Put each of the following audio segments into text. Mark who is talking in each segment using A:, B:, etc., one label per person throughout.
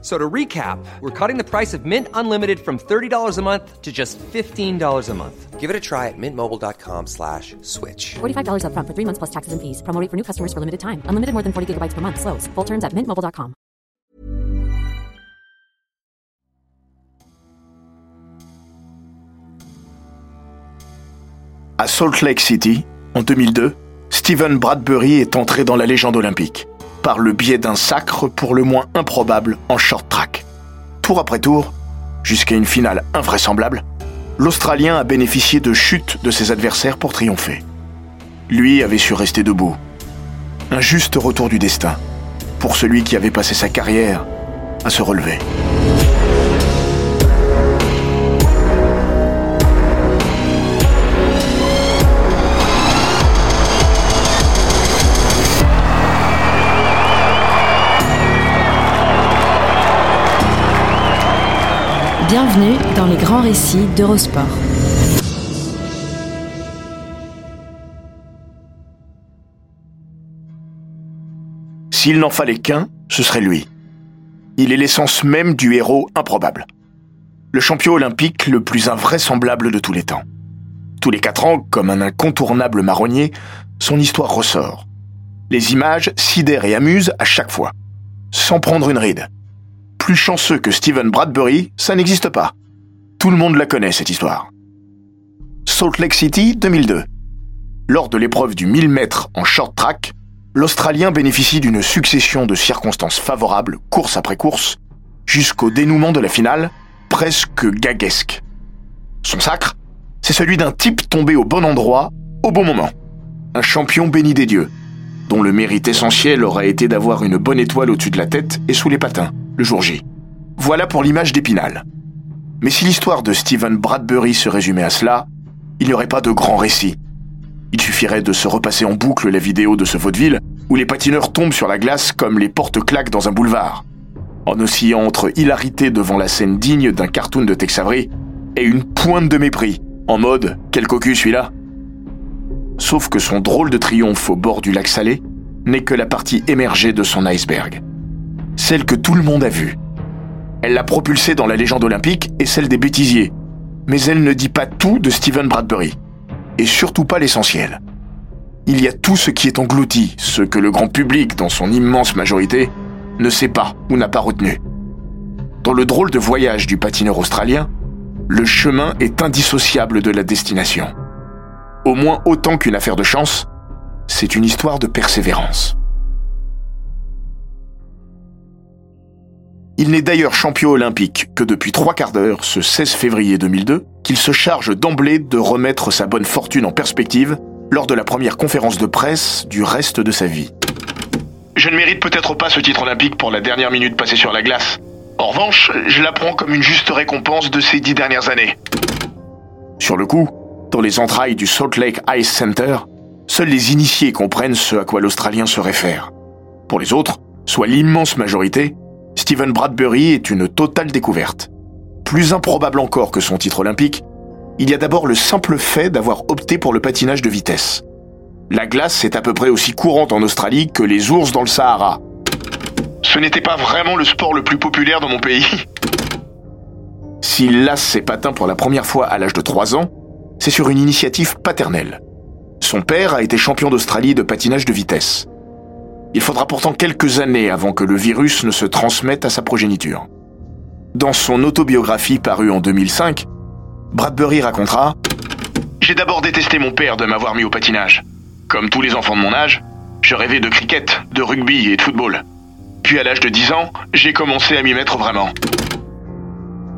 A: So to recap, we're cutting the price of Mint Unlimited from $30 a month to just $15 a month.
B: Give it a try at mintmobile.com slash switch.
C: $45 upfront for three months plus taxes and fees. Promo rate for new customers for limited time. Unlimited more than 40 gigabytes per month. Slows. Full terms at mintmobile.com.
D: À Salt Lake City, en 2002, Stephen Bradbury est entré dans la légende olympique par le biais d'un sacre pour le moins improbable en short track. Tour après tour, jusqu'à une finale invraisemblable, l'Australien a bénéficié de chutes de ses adversaires pour triompher. Lui avait su rester debout. Un juste retour du destin pour celui qui avait passé sa carrière à se relever.
E: Bienvenue dans les grands récits d'Eurosport.
D: S'il n'en fallait qu'un, ce serait lui. Il est l'essence même du héros improbable. Le champion olympique le plus invraisemblable de tous les temps. Tous les quatre ans, comme un incontournable marronnier, son histoire ressort. Les images sidèrent et amusent à chaque fois, sans prendre une ride. Plus chanceux que Stephen Bradbury, ça n'existe pas. Tout le monde la connaît, cette histoire. Salt Lake City, 2002. Lors de l'épreuve du 1000 mètres en short track, l'Australien bénéficie d'une succession de circonstances favorables, course après course, jusqu'au dénouement de la finale, presque gaguesque. Son sacre, c'est celui d'un type tombé au bon endroit, au bon moment. Un champion béni des dieux, dont le mérite essentiel aurait été d'avoir une bonne étoile au-dessus de la tête et sous les patins, le jour J. Voilà pour l'image d'Épinal. Mais si l'histoire de Stephen Bradbury se résumait à cela, il n'y aurait pas de grand récit. Il suffirait de se repasser en boucle la vidéo de ce vaudeville où les patineurs tombent sur la glace comme les portes claques dans un boulevard, en oscillant entre hilarité devant la scène digne d'un cartoon de Tex Avery et une pointe de mépris, en mode quel cocu celui-là Sauf que son drôle de triomphe au bord du lac Salé n'est que la partie émergée de son iceberg. Celle que tout le monde a vue. Elle l'a propulsé dans la légende olympique et celle des bêtisiers. Mais elle ne dit pas tout de Stephen Bradbury. Et surtout pas l'essentiel. Il y a tout ce qui est englouti, ce que le grand public, dans son immense majorité, ne sait pas ou n'a pas retenu. Dans le drôle de voyage du patineur australien, le chemin est indissociable de la destination. Au moins autant qu'une affaire de chance, c'est une histoire de persévérance. Il n'est d'ailleurs champion olympique que depuis trois quarts d'heure, ce 16 février 2002, qu'il se charge d'emblée de remettre sa bonne fortune en perspective lors de la première conférence de presse du reste de sa vie. Je ne mérite peut-être pas ce titre olympique pour la dernière minute passée sur la glace. En revanche, je la prends comme une juste récompense de ces dix dernières années. Sur le coup, dans les entrailles du Salt Lake Ice Center, seuls les initiés comprennent ce à quoi l'Australien se réfère. Pour les autres, soit l'immense majorité, Stephen Bradbury est une totale découverte. Plus improbable encore que son titre olympique, il y a d'abord le simple fait d'avoir opté pour le patinage de vitesse. La glace est à peu près aussi courante en Australie que les ours dans le Sahara. Ce n'était pas vraiment le sport le plus populaire dans mon pays. S'il lasse ses patins pour la première fois à l'âge de 3 ans, c'est sur une initiative paternelle. Son père a été champion d'Australie de patinage de vitesse. Il faudra pourtant quelques années avant que le virus ne se transmette à sa progéniture. Dans son autobiographie parue en 2005, Bradbury racontera J'ai d'abord détesté mon père de m'avoir mis au patinage. Comme tous les enfants de mon âge, je rêvais de cricket, de rugby et de football. Puis à l'âge de 10 ans, j'ai commencé à m'y mettre vraiment.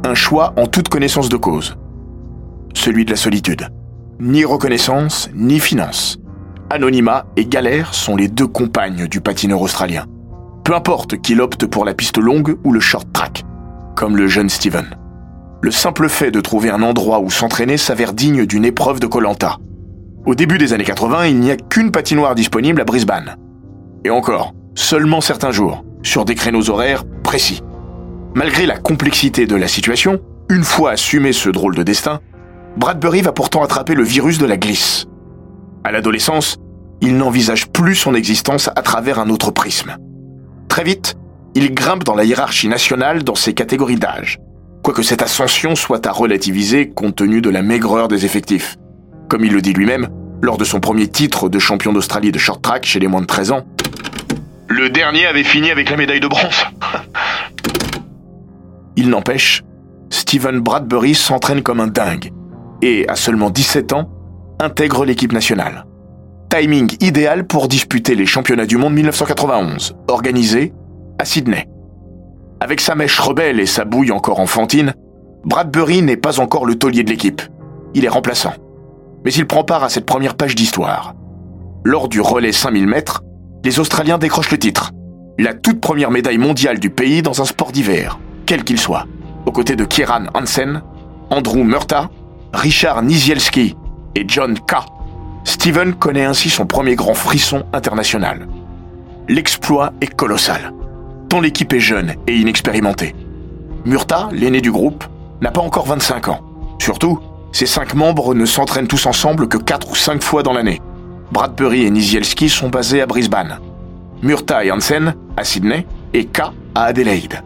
D: Un choix en toute connaissance de cause. Celui de la solitude. Ni reconnaissance, ni finance. Anonymat et galère sont les deux compagnes du patineur australien. Peu importe qu'il opte pour la piste longue ou le short track, comme le jeune Steven. Le simple fait de trouver un endroit où s'entraîner s'avère digne d'une épreuve de Colanta. Au début des années 80, il n'y a qu'une patinoire disponible à Brisbane. Et encore, seulement certains jours, sur des créneaux horaires précis. Malgré la complexité de la situation, une fois assumé ce drôle de destin, Bradbury va pourtant attraper le virus de la glisse. À l'adolescence, il n'envisage plus son existence à travers un autre prisme. Très vite, il grimpe dans la hiérarchie nationale dans ses catégories d'âge, quoique cette ascension soit à relativiser compte tenu de la maigreur des effectifs. Comme il le dit lui-même, lors de son premier titre de champion d'Australie de short track chez les moins de 13 ans, le dernier avait fini avec la médaille de bronze. il n'empêche, Steven Bradbury s'entraîne comme un dingue et, à seulement 17 ans, intègre l'équipe nationale. Timing idéal pour disputer les championnats du monde 1991, organisés à Sydney. Avec sa mèche rebelle et sa bouille encore enfantine, Bradbury n'est pas encore le taulier de l'équipe. Il est remplaçant. Mais il prend part à cette première page d'histoire. Lors du relais 5000 mètres, les Australiens décrochent le titre. La toute première médaille mondiale du pays dans un sport d'hiver, quel qu'il soit, aux côtés de Kieran Hansen, Andrew Murta, Richard Nizielski et John K. Steven connaît ainsi son premier grand frisson international. L'exploit est colossal, tant l'équipe est jeune et inexpérimentée. Murta, l'aîné du groupe, n'a pas encore 25 ans. Surtout, ses cinq membres ne s'entraînent tous ensemble que 4 ou 5 fois dans l'année. Bradbury et Nizielski sont basés à Brisbane. Murta et Hansen à Sydney et K à Adelaide.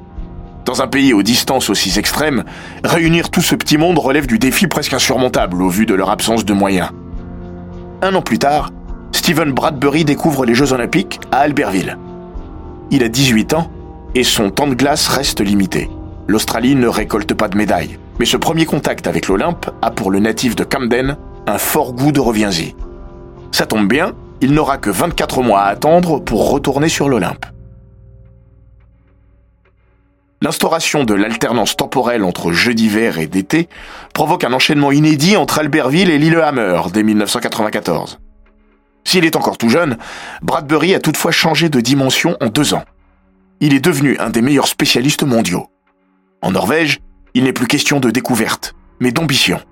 D: Dans un pays aux distances aussi extrêmes, réunir tout ce petit monde relève du défi presque insurmontable au vu de leur absence de moyens. Un an plus tard, Stephen Bradbury découvre les Jeux Olympiques à Albertville. Il a 18 ans et son temps de glace reste limité. L'Australie ne récolte pas de médailles, mais ce premier contact avec l'Olympe a pour le natif de Camden un fort goût de reviens-y. Ça tombe bien, il n'aura que 24 mois à attendre pour retourner sur l'Olympe. L'instauration de l'alternance temporelle entre jeux d'hiver et d'été provoque un enchaînement inédit entre Albertville et Lillehammer dès 1994. S'il est encore tout jeune, Bradbury a toutefois changé de dimension en deux ans. Il est devenu un des meilleurs spécialistes mondiaux. En Norvège, il n'est plus question de découverte, mais d'ambition.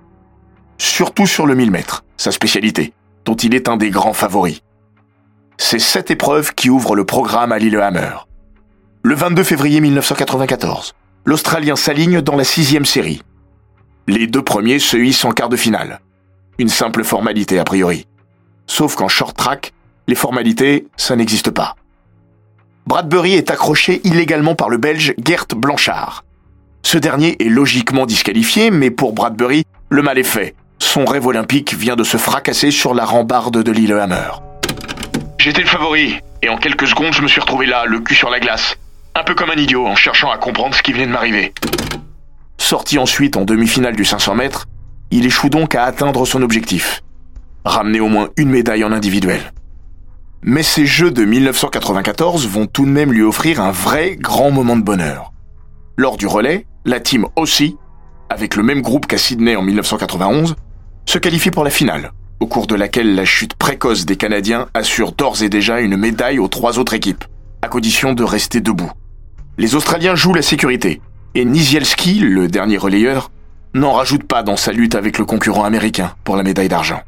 D: Surtout sur le 1000 mètres, sa spécialité, dont il est un des grands favoris. C'est cette épreuve qui ouvre le programme à Lillehammer. Le 22 février 1994, l'Australien s'aligne dans la sixième série. Les deux premiers se hissent en quart de finale. Une simple formalité a priori. Sauf qu'en short track, les formalités, ça n'existe pas. Bradbury est accroché illégalement par le Belge Gert Blanchard. Ce dernier est logiquement disqualifié, mais pour Bradbury, le mal est fait. Son rêve olympique vient de se fracasser sur la rambarde de Lillehammer. J'étais le favori, et en quelques secondes, je me suis retrouvé là, le cul sur la glace. Un peu comme un idiot en cherchant à comprendre ce qui venait de m'arriver. Sorti ensuite en demi-finale du 500 mètres, il échoue donc à atteindre son objectif. Ramener au moins une médaille en individuel. Mais ces Jeux de 1994 vont tout de même lui offrir un vrai grand moment de bonheur. Lors du relais, la team aussi, avec le même groupe qu'à Sydney en 1991, se qualifie pour la finale, au cours de laquelle la chute précoce des Canadiens assure d'ores et déjà une médaille aux trois autres équipes, à condition de rester debout les Australiens jouent la sécurité, et Nizielski, le dernier relayeur, n'en rajoute pas dans sa lutte avec le concurrent américain pour la médaille d'argent.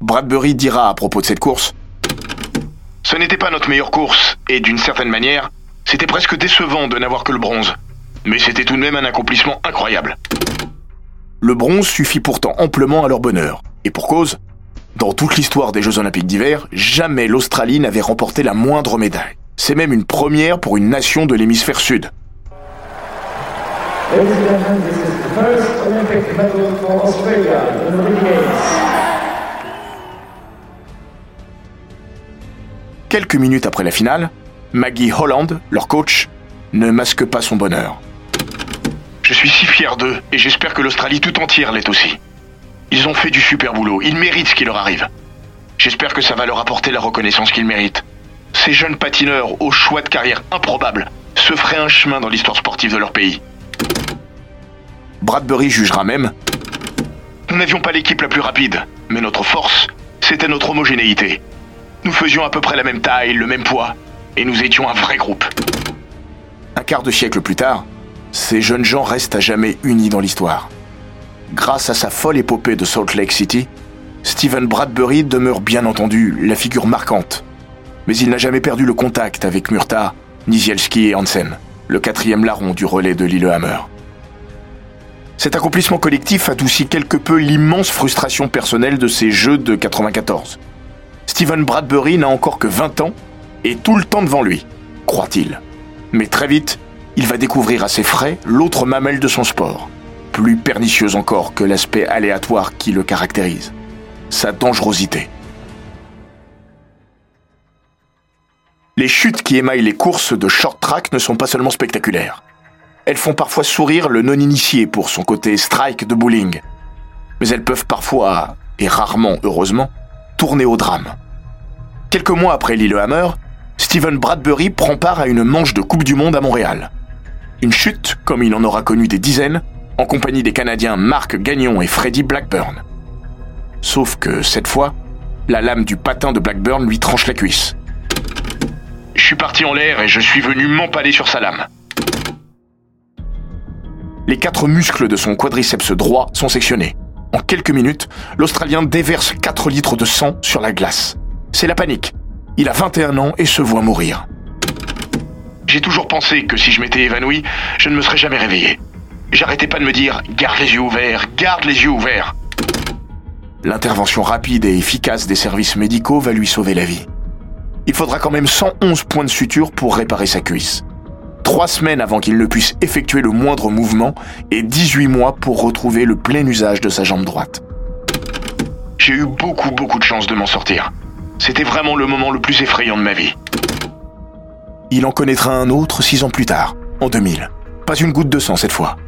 D: Bradbury dira à propos de cette course Ce n'était pas notre meilleure course, et d'une certaine manière, c'était presque décevant de n'avoir que le bronze. Mais c'était tout de même un accomplissement incroyable. Le bronze suffit pourtant amplement à leur bonheur, et pour cause, dans toute l'histoire des Jeux olympiques d'hiver, jamais l'Australie n'avait remporté la moindre médaille. C'est même une première pour une nation de l'hémisphère sud. Quelques minutes après la finale, Maggie Holland, leur coach, ne masque pas son bonheur. Je suis si fier d'eux et j'espère que l'Australie tout entière l'est aussi. Ils ont fait du super boulot, ils méritent ce qui leur arrive. J'espère que ça va leur apporter la reconnaissance qu'ils méritent ces jeunes patineurs au choix de carrière improbable se feraient un chemin dans l'histoire sportive de leur pays. Bradbury jugera même Nous n'avions pas l'équipe la plus rapide, mais notre force, c'était notre homogénéité. Nous faisions à peu près la même taille, le même poids, et nous étions un vrai groupe. Un quart de siècle plus tard, ces jeunes gens restent à jamais unis dans l'histoire. Grâce à sa folle épopée de Salt Lake City, Stephen Bradbury demeure bien entendu la figure marquante mais il n'a jamais perdu le contact avec Murta, Nizielski et Hansen, le quatrième larron du relais de Lillehammer. Cet accomplissement collectif adoucit quelque peu l'immense frustration personnelle de ces Jeux de 94. Steven Bradbury n'a encore que 20 ans et tout le temps devant lui, croit-il. Mais très vite, il va découvrir à ses frais l'autre mamelle de son sport, plus pernicieuse encore que l'aspect aléatoire qui le caractérise, sa dangerosité. Les chutes qui émaillent les courses de short track ne sont pas seulement spectaculaires. Elles font parfois sourire le non-initié pour son côté strike de bowling. Mais elles peuvent parfois, et rarement heureusement, tourner au drame. Quelques mois après Lillehammer, Steven Bradbury prend part à une manche de Coupe du Monde à Montréal. Une chute, comme il en aura connu des dizaines, en compagnie des Canadiens Marc Gagnon et Freddie Blackburn. Sauf que cette fois, la lame du patin de Blackburn lui tranche la cuisse. Je suis parti en l'air et je suis venu m'empaler sur sa lame. Les quatre muscles de son quadriceps droit sont sectionnés. En quelques minutes, l'Australien déverse 4 litres de sang sur la glace. C'est la panique. Il a 21 ans et se voit mourir. J'ai toujours pensé que si je m'étais évanoui, je ne me serais jamais réveillé. J'arrêtais pas de me dire garde les yeux ouverts, garde les yeux ouverts. L'intervention rapide et efficace des services médicaux va lui sauver la vie. Il faudra quand même 111 points de suture pour réparer sa cuisse trois semaines avant qu'il ne puisse effectuer le moindre mouvement et 18 mois pour retrouver le plein usage de sa jambe droite. J'ai eu beaucoup beaucoup de chance de m'en sortir. C'était vraiment le moment le plus effrayant de ma vie. Il en connaîtra un autre six ans plus tard, en 2000. Pas une goutte de sang cette fois,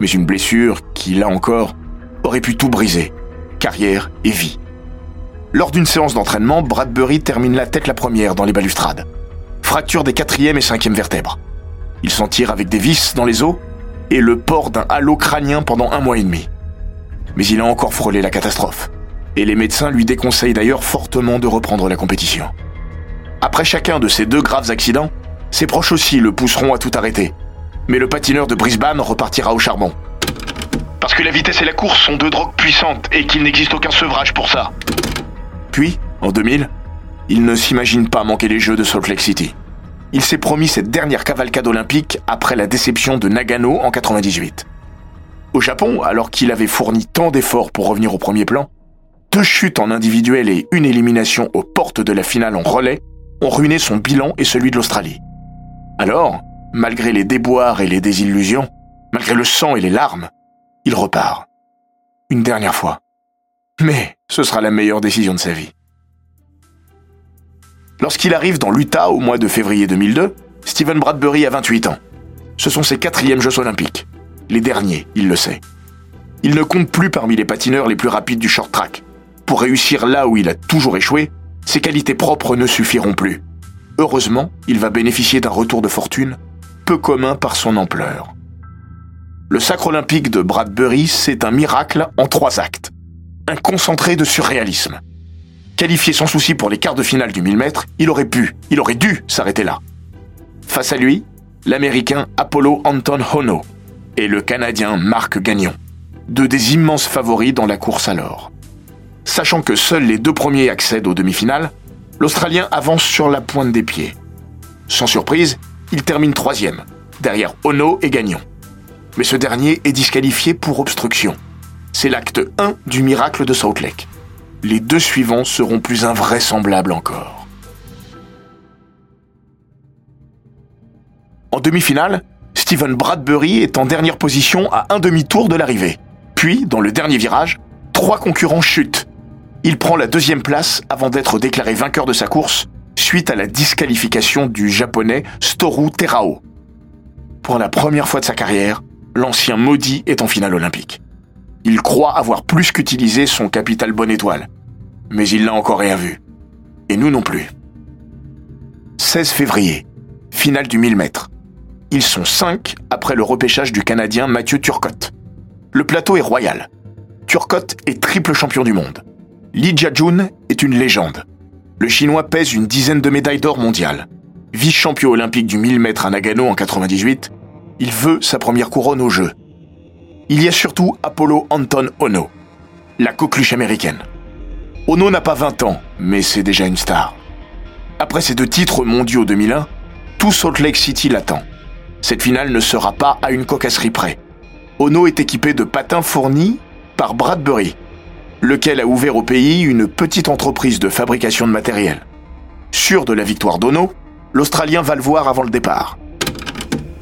D: mais une blessure qui, là encore, aurait pu tout briser, carrière et vie. Lors d'une séance d'entraînement, Bradbury termine la tête la première dans les balustrades. Fracture des quatrième et cinquième vertèbres. Il s'en tire avec des vis dans les os et le port d'un halo crânien pendant un mois et demi. Mais il a encore frôlé la catastrophe. Et les médecins lui déconseillent d'ailleurs fortement de reprendre la compétition. Après chacun de ces deux graves accidents, ses proches aussi le pousseront à tout arrêter. Mais le patineur de Brisbane repartira au charbon. Parce que la vitesse et la course sont deux drogues puissantes et qu'il n'existe aucun sevrage pour ça. Puis, en 2000, il ne s'imagine pas manquer les Jeux de Salt Lake City il s'est promis cette dernière cavalcade olympique après la déception de Nagano en 98. Au Japon, alors qu'il avait fourni tant d'efforts pour revenir au premier plan, deux chutes en individuel et une élimination aux portes de la finale en relais ont ruiné son bilan et celui de l'Australie. Alors, malgré les déboires et les désillusions, malgré le sang et les larmes, il repart. Une dernière fois. Mais ce sera la meilleure décision de sa vie. Lorsqu'il arrive dans l'Utah au mois de février 2002, Stephen Bradbury a 28 ans. Ce sont ses quatrièmes Jeux olympiques. Les derniers, il le sait. Il ne compte plus parmi les patineurs les plus rapides du short track. Pour réussir là où il a toujours échoué, ses qualités propres ne suffiront plus. Heureusement, il va bénéficier d'un retour de fortune peu commun par son ampleur. Le sacre olympique de Bradbury, c'est un miracle en trois actes. Un concentré de surréalisme. Qualifié sans souci pour les quarts de finale du 1000 mètres, il aurait pu, il aurait dû s'arrêter là. Face à lui, l'Américain Apollo Anton Hono et le Canadien Marc Gagnon, deux des immenses favoris dans la course à l'or. Sachant que seuls les deux premiers accèdent aux demi-finales, l'Australien avance sur la pointe des pieds. Sans surprise, il termine troisième, derrière Ono et Gagnon. Mais ce dernier est disqualifié pour obstruction. C'est l'acte 1 du miracle de Salt Lake les deux suivants seront plus invraisemblables encore. En demi-finale, Steven Bradbury est en dernière position à un demi-tour de l'arrivée. Puis, dans le dernier virage, trois concurrents chutent. Il prend la deuxième place avant d'être déclaré vainqueur de sa course suite à la disqualification du japonais Storu Terao. Pour la première fois de sa carrière, l'ancien maudit est en finale olympique. Il croit avoir plus qu'utilisé son capital bonne étoile. Mais il n'a encore rien vu. Et nous non plus. 16 février, finale du 1000 mètres. Ils sont 5 après le repêchage du Canadien Mathieu Turcotte. Le plateau est royal. Turcotte est triple champion du monde. Li Jiajun est une légende. Le Chinois pèse une dizaine de médailles d'or mondiales. Vice-champion olympique du 1000 mètres à Nagano en 98, il veut sa première couronne au jeu. Il y a surtout Apollo Anton Ono, la coqueluche américaine. Ono n'a pas 20 ans, mais c'est déjà une star. Après ses deux titres mondiaux 2001, Tout Salt Lake City l'attend. Cette finale ne sera pas à une cocasserie près. Ono est équipé de patins fournis par Bradbury, lequel a ouvert au pays une petite entreprise de fabrication de matériel. Sûr de la victoire d'Ono, l'Australien va le voir avant le départ.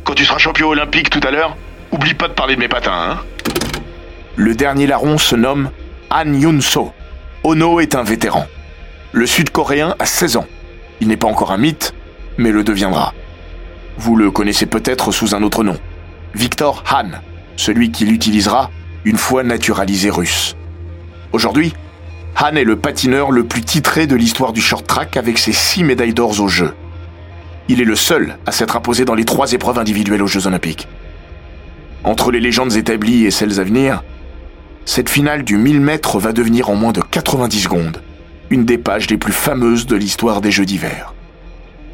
F: Quand tu seras champion olympique tout à l'heure, oublie pas de parler de mes patins, hein
D: Le dernier larron se nomme Han Yun-so. Ono est un vétéran. Le Sud-Coréen a 16 ans. Il n'est pas encore un mythe, mais le deviendra. Vous le connaissez peut-être sous un autre nom. Victor Han, celui qui l'utilisera une fois naturalisé russe. Aujourd'hui, Han est le patineur le plus titré de l'histoire du short track avec ses six médailles d'or aux Jeux. Il est le seul à s'être imposé dans les trois épreuves individuelles aux Jeux olympiques. Entre les légendes établies et celles à venir, cette finale du 1000 mètres va devenir en moins de 90 secondes une des pages les plus fameuses de l'histoire des Jeux d'hiver.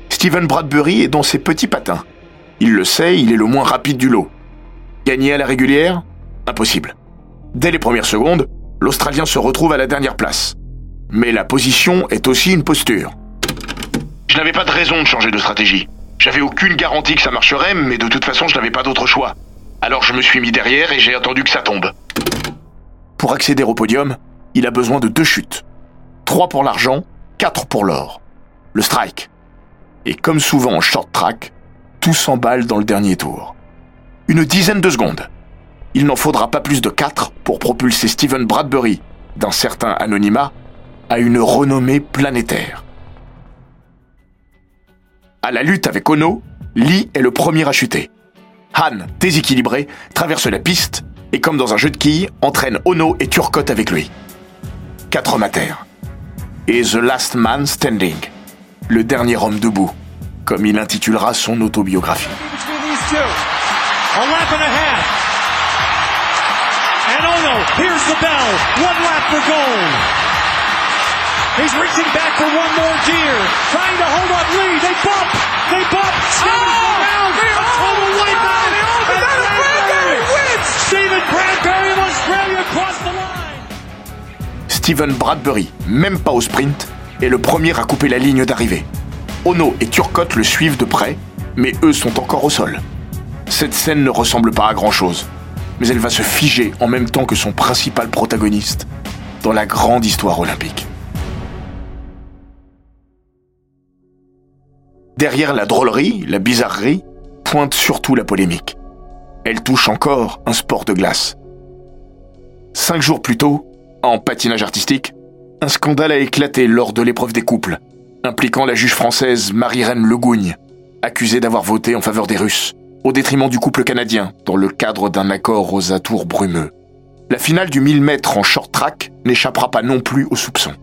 D: Steven Bradbury est dans ses petits patins. Il le sait, il est le moins rapide du lot. Gagner à la régulière? Impossible. Dès les premières secondes, l'Australien se retrouve à la dernière place. Mais la position est aussi une posture.
F: Je n'avais pas de raison de changer de stratégie. J'avais aucune garantie que ça marcherait, mais de toute façon, je n'avais pas d'autre choix. Alors je me suis mis derrière et j'ai attendu que ça tombe.
D: Pour accéder au podium, il a besoin de deux chutes. Trois pour l'argent, quatre pour l'or. Le strike. Et comme souvent en short track, tout s'emballe dans le dernier tour. Une dizaine de secondes. Il n'en faudra pas plus de quatre pour propulser Steven Bradbury, d'un certain anonymat, à une renommée planétaire. À la lutte avec Ono, Lee est le premier à chuter. Han, déséquilibré, traverse la piste et comme dans un jeu de quilles, entraîne Ono et Turcotte avec lui. Quatre hommes à terre. Et The Last Man Standing, le dernier homme debout, comme il intitulera son autobiographie.
G: Ono, here's the. One lap for. He's reaching back for one more gear. Trying to hold up Lee. They bump. They bump. Stevens around. A total wipeout. And Bradbury wins. Stephen Bradbury of Australia across the line.
D: Steven Bradbury, même pas au sprint, est le premier à couper la ligne d'arrivée. Ono et Turcotte le suivent de près, mais eux sont encore au sol. Cette scène ne ressemble pas à grand-chose, mais elle va se figer en même temps que son principal protagoniste dans la grande histoire olympique. Derrière la drôlerie, la bizarrerie, pointe surtout la polémique. Elle touche encore un sport de glace. Cinq jours plus tôt, en patinage artistique, un scandale a éclaté lors de l'épreuve des couples, impliquant la juge française Marie-Reine Legougne, accusée d'avoir voté en faveur des Russes, au détriment du couple canadien, dans le cadre d'un accord aux atours brumeux. La finale du 1000 mètres en short track n'échappera pas non plus aux soupçons.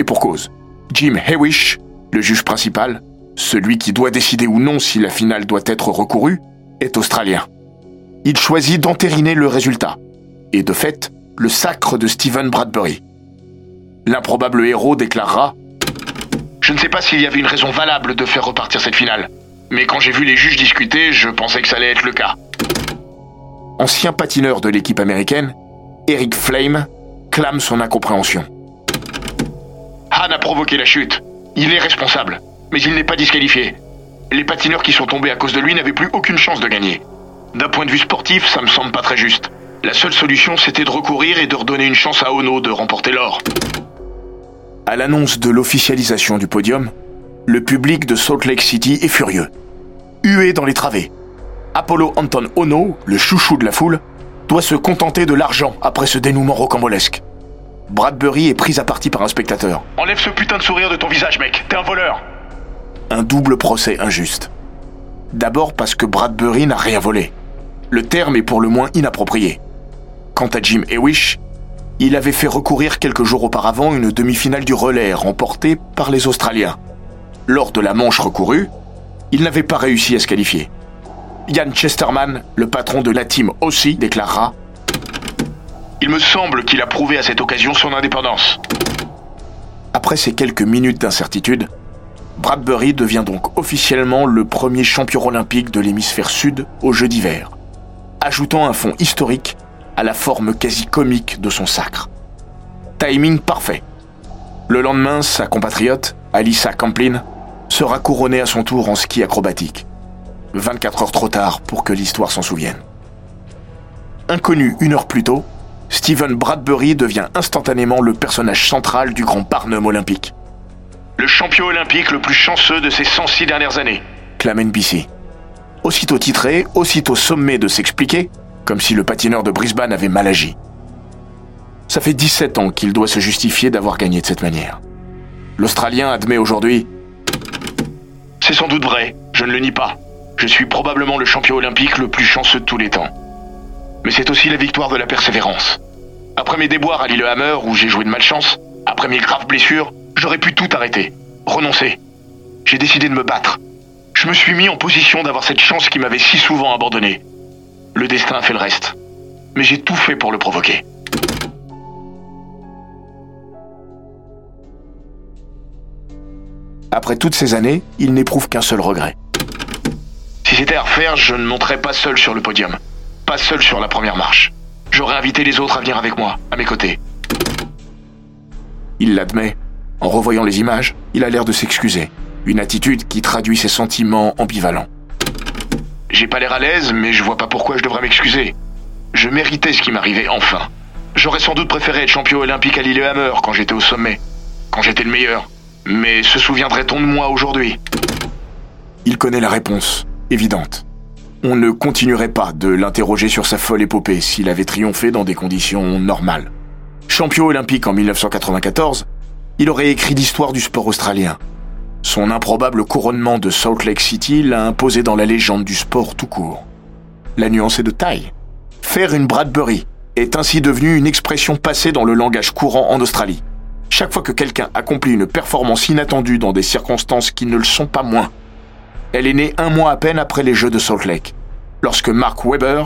D: Et pour cause, Jim Hewish, le juge principal, celui qui doit décider ou non si la finale doit être recourue, est australien. Il choisit d'entériner le résultat, et de fait, le sacre de Stephen Bradbury. L'improbable héros déclarera
F: Je ne sais pas s'il y avait une raison valable de faire repartir cette finale. Mais quand j'ai vu les juges discuter, je pensais que ça allait être le cas.
D: Ancien patineur de l'équipe américaine, Eric Flame clame son incompréhension.
F: Han a provoqué la chute. Il est responsable. Mais il n'est pas disqualifié. Les patineurs qui sont tombés à cause de lui n'avaient plus aucune chance de gagner. D'un point de vue sportif, ça me semble pas très juste. La seule solution, c'était de recourir et de redonner une chance à Ono de remporter l'or.
D: À l'annonce de l'officialisation du podium, le public de Salt Lake City est furieux. Hué dans les travées. Apollo Anton Ono, le chouchou de la foule, doit se contenter de l'argent après ce dénouement rocambolesque. Bradbury est pris à partie par un spectateur.
F: Enlève ce putain de sourire de ton visage, mec. T'es un voleur.
D: Un double procès injuste. D'abord parce que Bradbury n'a rien volé. Le terme est pour le moins inapproprié. Quant à Jim Hewish, il avait fait recourir quelques jours auparavant une demi-finale du relais remportée par les Australiens. Lors de la manche recourue, il n'avait pas réussi à se qualifier. Ian Chesterman, le patron de la team aussi, déclarera
F: Il me semble qu'il a prouvé à cette occasion son indépendance.
D: Après ces quelques minutes d'incertitude, Bradbury devient donc officiellement le premier champion olympique de l'hémisphère sud aux Jeux d'hiver, ajoutant un fond historique à la forme quasi comique de son sacre. Timing parfait. Le lendemain, sa compatriote, Alissa Camplin, sera couronnée à son tour en ski acrobatique. 24 heures trop tard pour que l'histoire s'en souvienne. Inconnu une heure plus tôt, Stephen Bradbury devient instantanément le personnage central du grand Barnum olympique.
F: Le champion olympique le plus chanceux de ces 106 dernières années.
D: clame NBC. Aussitôt titré, aussitôt sommé de s'expliquer, comme si le patineur de Brisbane avait mal agi. Ça fait 17 ans qu'il doit se justifier d'avoir gagné de cette manière. L'Australien admet aujourd'hui
F: C'est sans doute vrai, je ne le nie pas. Je suis probablement le champion olympique le plus chanceux de tous les temps. Mais c'est aussi la victoire de la persévérance. Après mes déboires à Lillehammer où j'ai joué de malchance, après mes graves blessures, j'aurais pu tout arrêter, renoncer. J'ai décidé de me battre. Je me suis mis en position d'avoir cette chance qui m'avait si souvent abandonné. Le destin a fait le reste. Mais j'ai tout fait pour le provoquer.
D: Après toutes ces années, il n'éprouve qu'un seul regret.
F: Si c'était à refaire, je ne monterais pas seul sur le podium. Pas seul sur la première marche. J'aurais invité les autres à venir avec moi, à mes côtés.
D: Il l'admet. En revoyant les images, il a l'air de s'excuser. Une attitude qui traduit ses sentiments ambivalents.
F: J'ai pas l'air à l'aise, mais je vois pas pourquoi je devrais m'excuser. Je méritais ce qui m'arrivait enfin. J'aurais sans doute préféré être champion olympique à Lillehammer quand j'étais au sommet, quand j'étais le meilleur. Mais se souviendrait-on de moi aujourd'hui?
D: Il connaît la réponse, évidente. On ne continuerait pas de l'interroger sur sa folle épopée s'il avait triomphé dans des conditions normales. Champion olympique en 1994, il aurait écrit l'histoire du sport australien. Son improbable couronnement de Salt Lake City l'a imposé dans la légende du sport tout court. La nuance est de taille. Faire une Bradbury est ainsi devenu une expression passée dans le langage courant en Australie. Chaque fois que quelqu'un accomplit une performance inattendue dans des circonstances qui ne le sont pas moins. Elle est née un mois à peine après les Jeux de Salt Lake, lorsque Mark Webber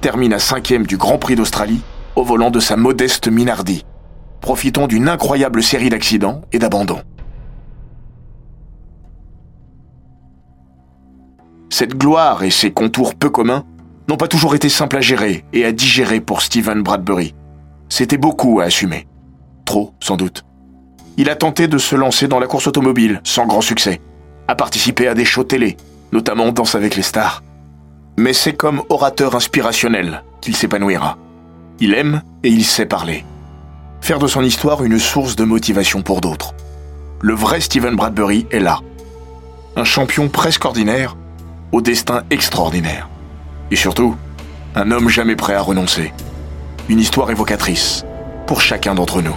D: termine à cinquième du Grand Prix d'Australie au volant de sa modeste Minardi, profitant d'une incroyable série d'accidents et d'abandons. Cette gloire et ses contours peu communs n'ont pas toujours été simples à gérer et à digérer pour Stephen Bradbury. C'était beaucoup à assumer. Trop, sans doute. Il a tenté de se lancer dans la course automobile, sans grand succès, a participé à des shows télé, notamment Danse avec les stars. Mais c'est comme orateur inspirationnel qu'il s'épanouira. Il aime et il sait parler. Faire de son histoire une source de motivation pour d'autres. Le vrai Stephen Bradbury est là. Un champion presque ordinaire, au destin extraordinaire. Et surtout, un homme jamais prêt à renoncer. Une histoire évocatrice pour chacun d'entre nous.